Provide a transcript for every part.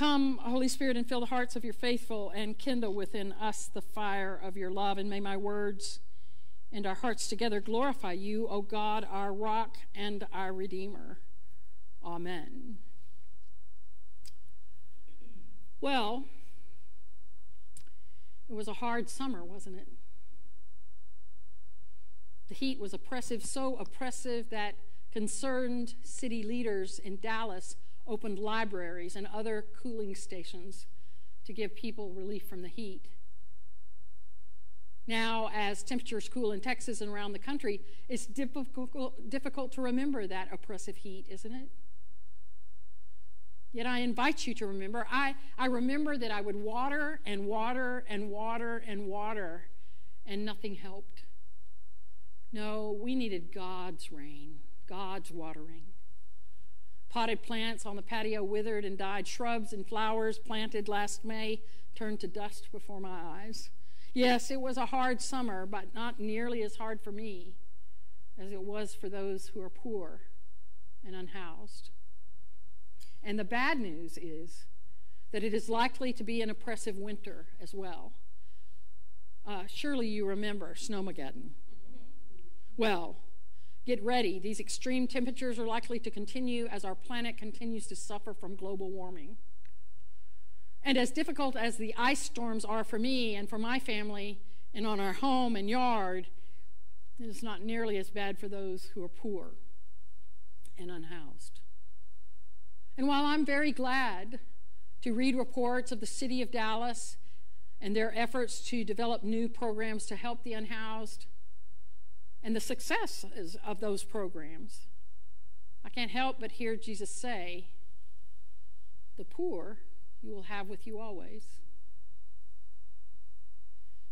Come, Holy Spirit, and fill the hearts of your faithful and kindle within us the fire of your love. And may my words and our hearts together glorify you, O God, our rock and our Redeemer. Amen. Well, it was a hard summer, wasn't it? The heat was oppressive, so oppressive that concerned city leaders in Dallas opened libraries and other cooling stations to give people relief from the heat. Now, as temperatures cool in Texas and around the country, it's difficult, difficult to remember that oppressive heat, isn't it? Yet I invite you to remember. I, I remember that I would water and water and water and water, and nothing helped. No, we needed God's rain, God's watering. Potted plants on the patio withered and died. Shrubs and flowers planted last May turned to dust before my eyes. Yes, it was a hard summer, but not nearly as hard for me as it was for those who are poor and unhoused. And the bad news is that it is likely to be an oppressive winter as well. Uh, surely you remember Snowmageddon. Well, Get ready. These extreme temperatures are likely to continue as our planet continues to suffer from global warming. And as difficult as the ice storms are for me and for my family and on our home and yard, it is not nearly as bad for those who are poor and unhoused. And while I'm very glad to read reports of the city of Dallas and their efforts to develop new programs to help the unhoused, and the success of those programs, I can't help but hear Jesus say, The poor you will have with you always.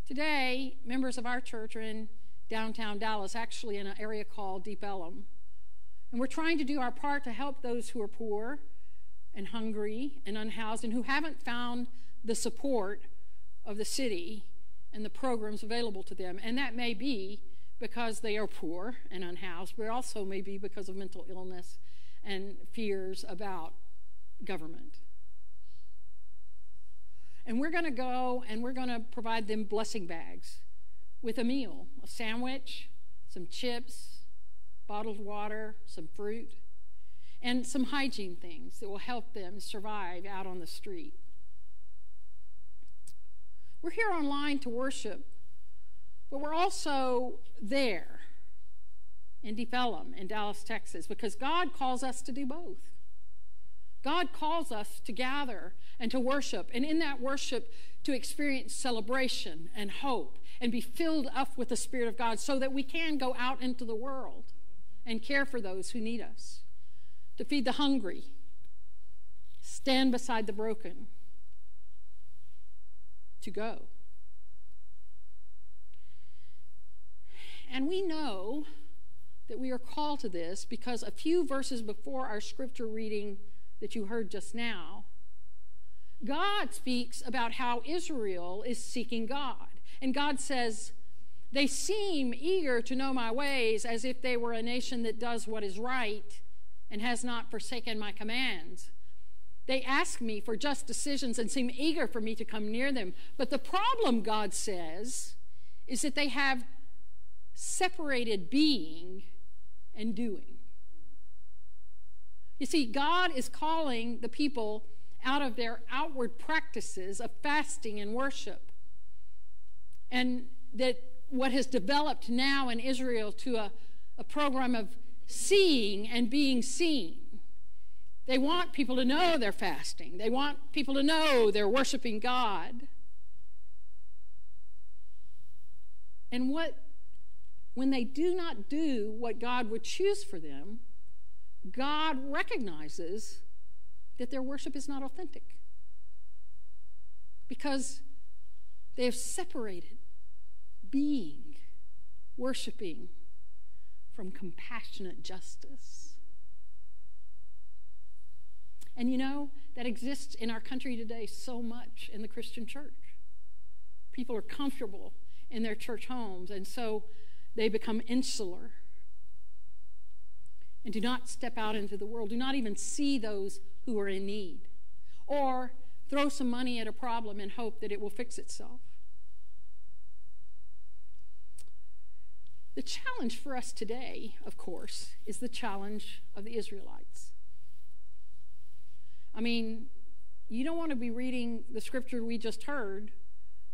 Today, members of our church are in downtown Dallas, actually in an area called Deep Ellum. And we're trying to do our part to help those who are poor and hungry and unhoused and who haven't found the support of the city and the programs available to them. And that may be because they are poor and unhoused, but also maybe because of mental illness and fears about government. And we're going to go and we're going to provide them blessing bags with a meal a sandwich, some chips, bottled water, some fruit, and some hygiene things that will help them survive out on the street. We're here online to worship but we're also there in Deep in Dallas, Texas, because God calls us to do both. God calls us to gather and to worship, and in that worship, to experience celebration and hope and be filled up with the Spirit of God so that we can go out into the world and care for those who need us, to feed the hungry, stand beside the broken, to go. And we know that we are called to this because a few verses before our scripture reading that you heard just now, God speaks about how Israel is seeking God. And God says, They seem eager to know my ways as if they were a nation that does what is right and has not forsaken my commands. They ask me for just decisions and seem eager for me to come near them. But the problem, God says, is that they have separated being and doing. You see, God is calling the people out of their outward practices of fasting and worship. And that what has developed now in Israel to a, a program of seeing and being seen. They want people to know they're fasting, they want people to know they're worshiping God. And what when they do not do what God would choose for them, God recognizes that their worship is not authentic because they have separated being, worshiping, from compassionate justice. And you know, that exists in our country today so much in the Christian church. People are comfortable in their church homes, and so they become insular and do not step out into the world, do not even see those who are in need. or throw some money at a problem and hope that it will fix itself. The challenge for us today, of course, is the challenge of the Israelites. I mean, you don't want to be reading the scripture we just heard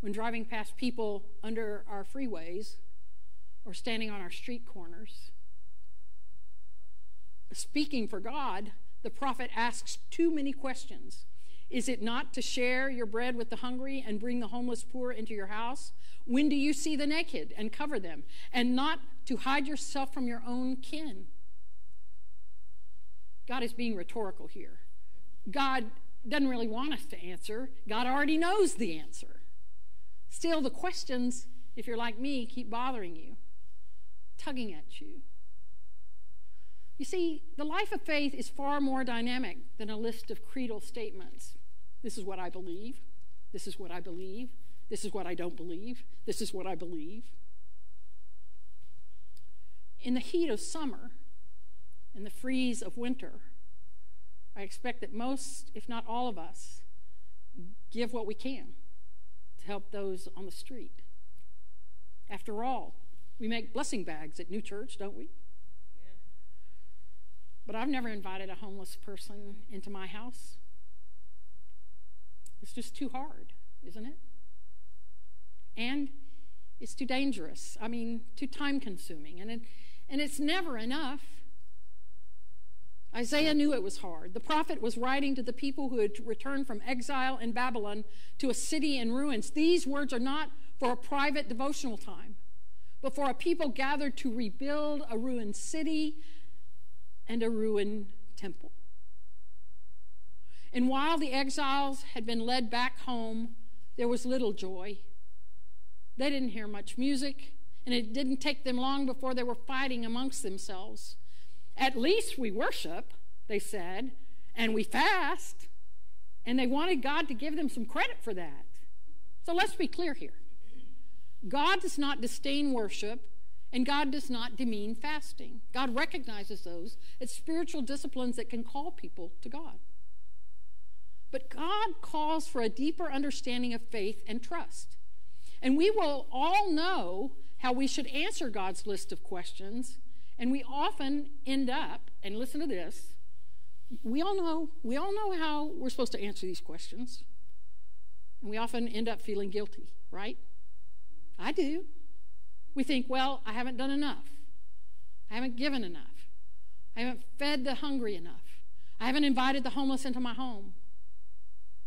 when driving past people under our freeways or standing on our street corners. Speaking for God, the prophet asks too many questions. Is it not to share your bread with the hungry and bring the homeless poor into your house? When do you see the naked and cover them? And not to hide yourself from your own kin? God is being rhetorical here. God doesn't really want us to answer, God already knows the answer. Still, the questions, if you're like me, keep bothering you, tugging at you. You see, the life of faith is far more dynamic than a list of creedal statements. This is what I believe. This is what I believe. This is what I don't believe. This is what I believe. In the heat of summer, in the freeze of winter, I expect that most, if not all of us, give what we can to help those on the street. After all, we make blessing bags at New Church, don't we? But I've never invited a homeless person into my house. It's just too hard, isn't it? And it's too dangerous. I mean, too time consuming. And, it, and it's never enough. Isaiah knew it was hard. The prophet was writing to the people who had returned from exile in Babylon to a city in ruins. These words are not for a private devotional time, but for a people gathered to rebuild a ruined city and a ruined temple. And while the exiles had been led back home, there was little joy. They didn't hear much music, and it didn't take them long before they were fighting amongst themselves. At least we worship, they said, and we fast. And they wanted God to give them some credit for that. So let's be clear here God does not disdain worship, and God does not demean fasting. God recognizes those as spiritual disciplines that can call people to God. But God calls for a deeper understanding of faith and trust. And we will all know how we should answer God's list of questions. And we often end up, and listen to this, we all know, we all know how we're supposed to answer these questions. And we often end up feeling guilty, right? I do. We think, well, I haven't done enough. I haven't given enough. I haven't fed the hungry enough. I haven't invited the homeless into my home.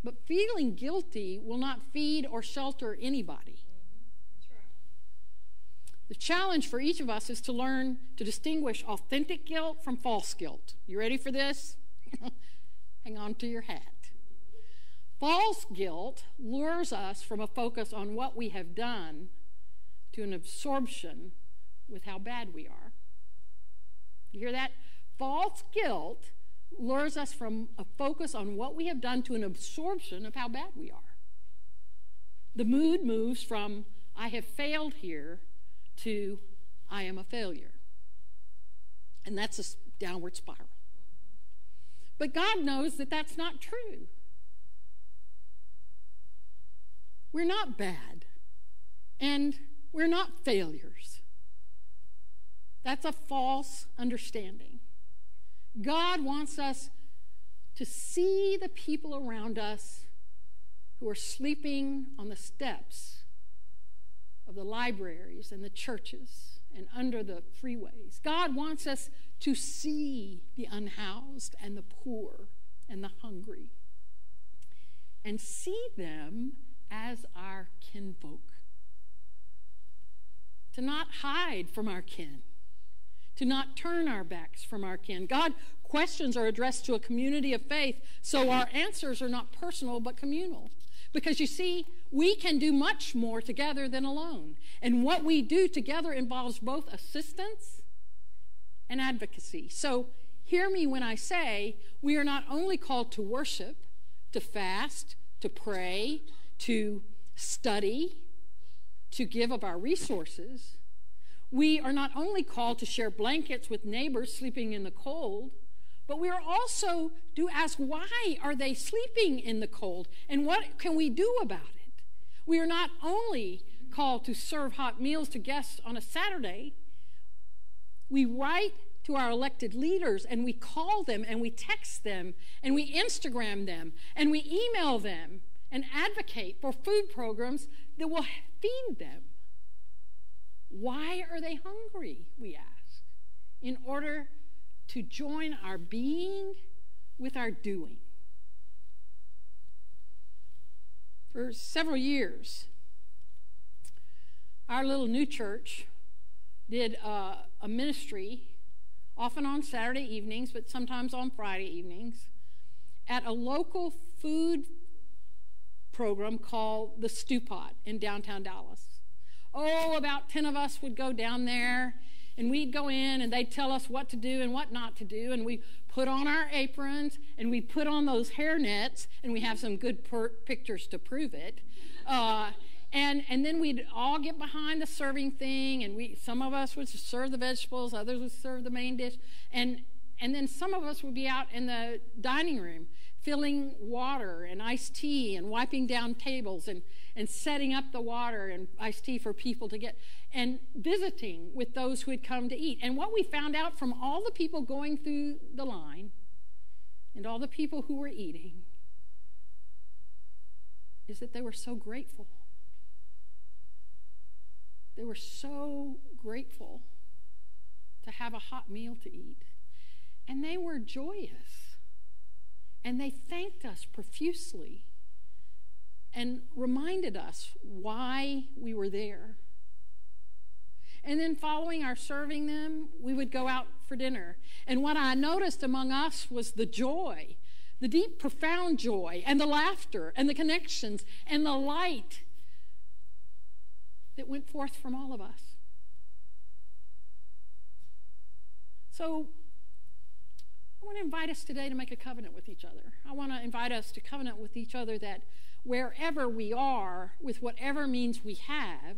But feeling guilty will not feed or shelter anybody. The challenge for each of us is to learn to distinguish authentic guilt from false guilt. You ready for this? Hang on to your hat. False guilt lures us from a focus on what we have done to an absorption with how bad we are. You hear that? False guilt lures us from a focus on what we have done to an absorption of how bad we are. The mood moves from, I have failed here, to, I am a failure. And that's a downward spiral. But God knows that that's not true. We're not bad, and we're not failures. That's a false understanding. God wants us to see the people around us who are sleeping on the steps of the libraries and the churches and under the freeways. God wants us to see the unhoused and the poor and the hungry and see them as our kinfolk. To not hide from our kin to not turn our backs from our kin. God questions are addressed to a community of faith, so our answers are not personal but communal. Because you see, we can do much more together than alone. And what we do together involves both assistance and advocacy. So hear me when I say we are not only called to worship, to fast, to pray, to study, to give of our resources. We are not only called to share blankets with neighbors sleeping in the cold, But we are also to ask why are they sleeping in the cold? And what can we do about it? We are not only called to serve hot meals to guests on a Saturday, we write to our elected leaders and we call them and we text them and we Instagram them and we email them and advocate for food programs that will feed them. Why are they hungry, we ask, in order to join our being with our doing. For several years, our little new church did uh, a ministry, often on Saturday evenings, but sometimes on Friday evenings, at a local food program called the Stewpot in downtown Dallas. Oh, about 10 of us would go down there and we'd go in and they'd tell us what to do and what not to do and we put on our aprons and we put on those hair nets and we have some good per- pictures to prove it uh, and and then we'd all get behind the serving thing and we some of us would serve the vegetables others would serve the main dish and and then some of us would be out in the dining room filling water and iced tea and wiping down tables and, and setting up the water and iced tea for people to get and visiting with those who had come to eat. And what we found out from all the people going through the line and all the people who were eating is that they were so grateful. They were so grateful to have a hot meal to eat. And they were joyous. And they thanked us profusely and reminded us why we were there and then following our serving them, we would go out for dinner. And what I noticed among us was the joy, the deep, profound joy, and the laughter, and the connections, and the light that went forth from all of us. So, want to invite us today to make a covenant with each other. I want to invite us to covenant with each other that wherever we are, with whatever means we have,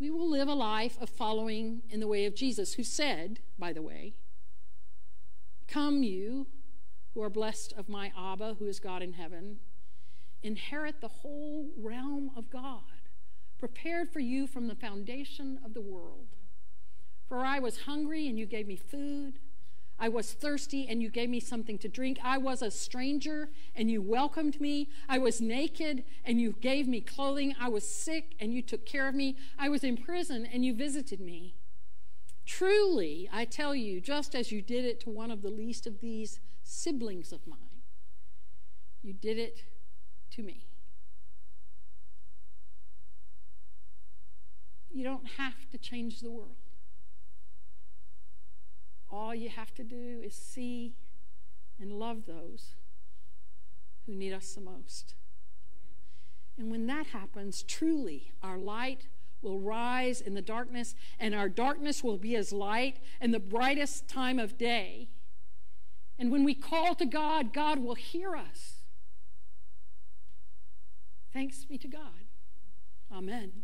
we will live a life of following in the way of Jesus, who said, by the way, Come, you who are blessed of my Abba, who is God in heaven, inherit the whole realm of God, prepared for you from the foundation of the world. For I was hungry, and you gave me food. I was thirsty and you gave me something to drink. I was a stranger and you welcomed me. I was naked and you gave me clothing. I was sick and you took care of me. I was in prison and you visited me. Truly, I tell you, just as you did it to one of the least of these siblings of mine, you did it to me. You don't have to change the world. All you have to do is see and love those who need us the most. And when that happens, truly, our light will rise in the darkness, and our darkness will be as light in the brightest time of day. And when we call to God, God will hear us. Thanks be to God. Amen.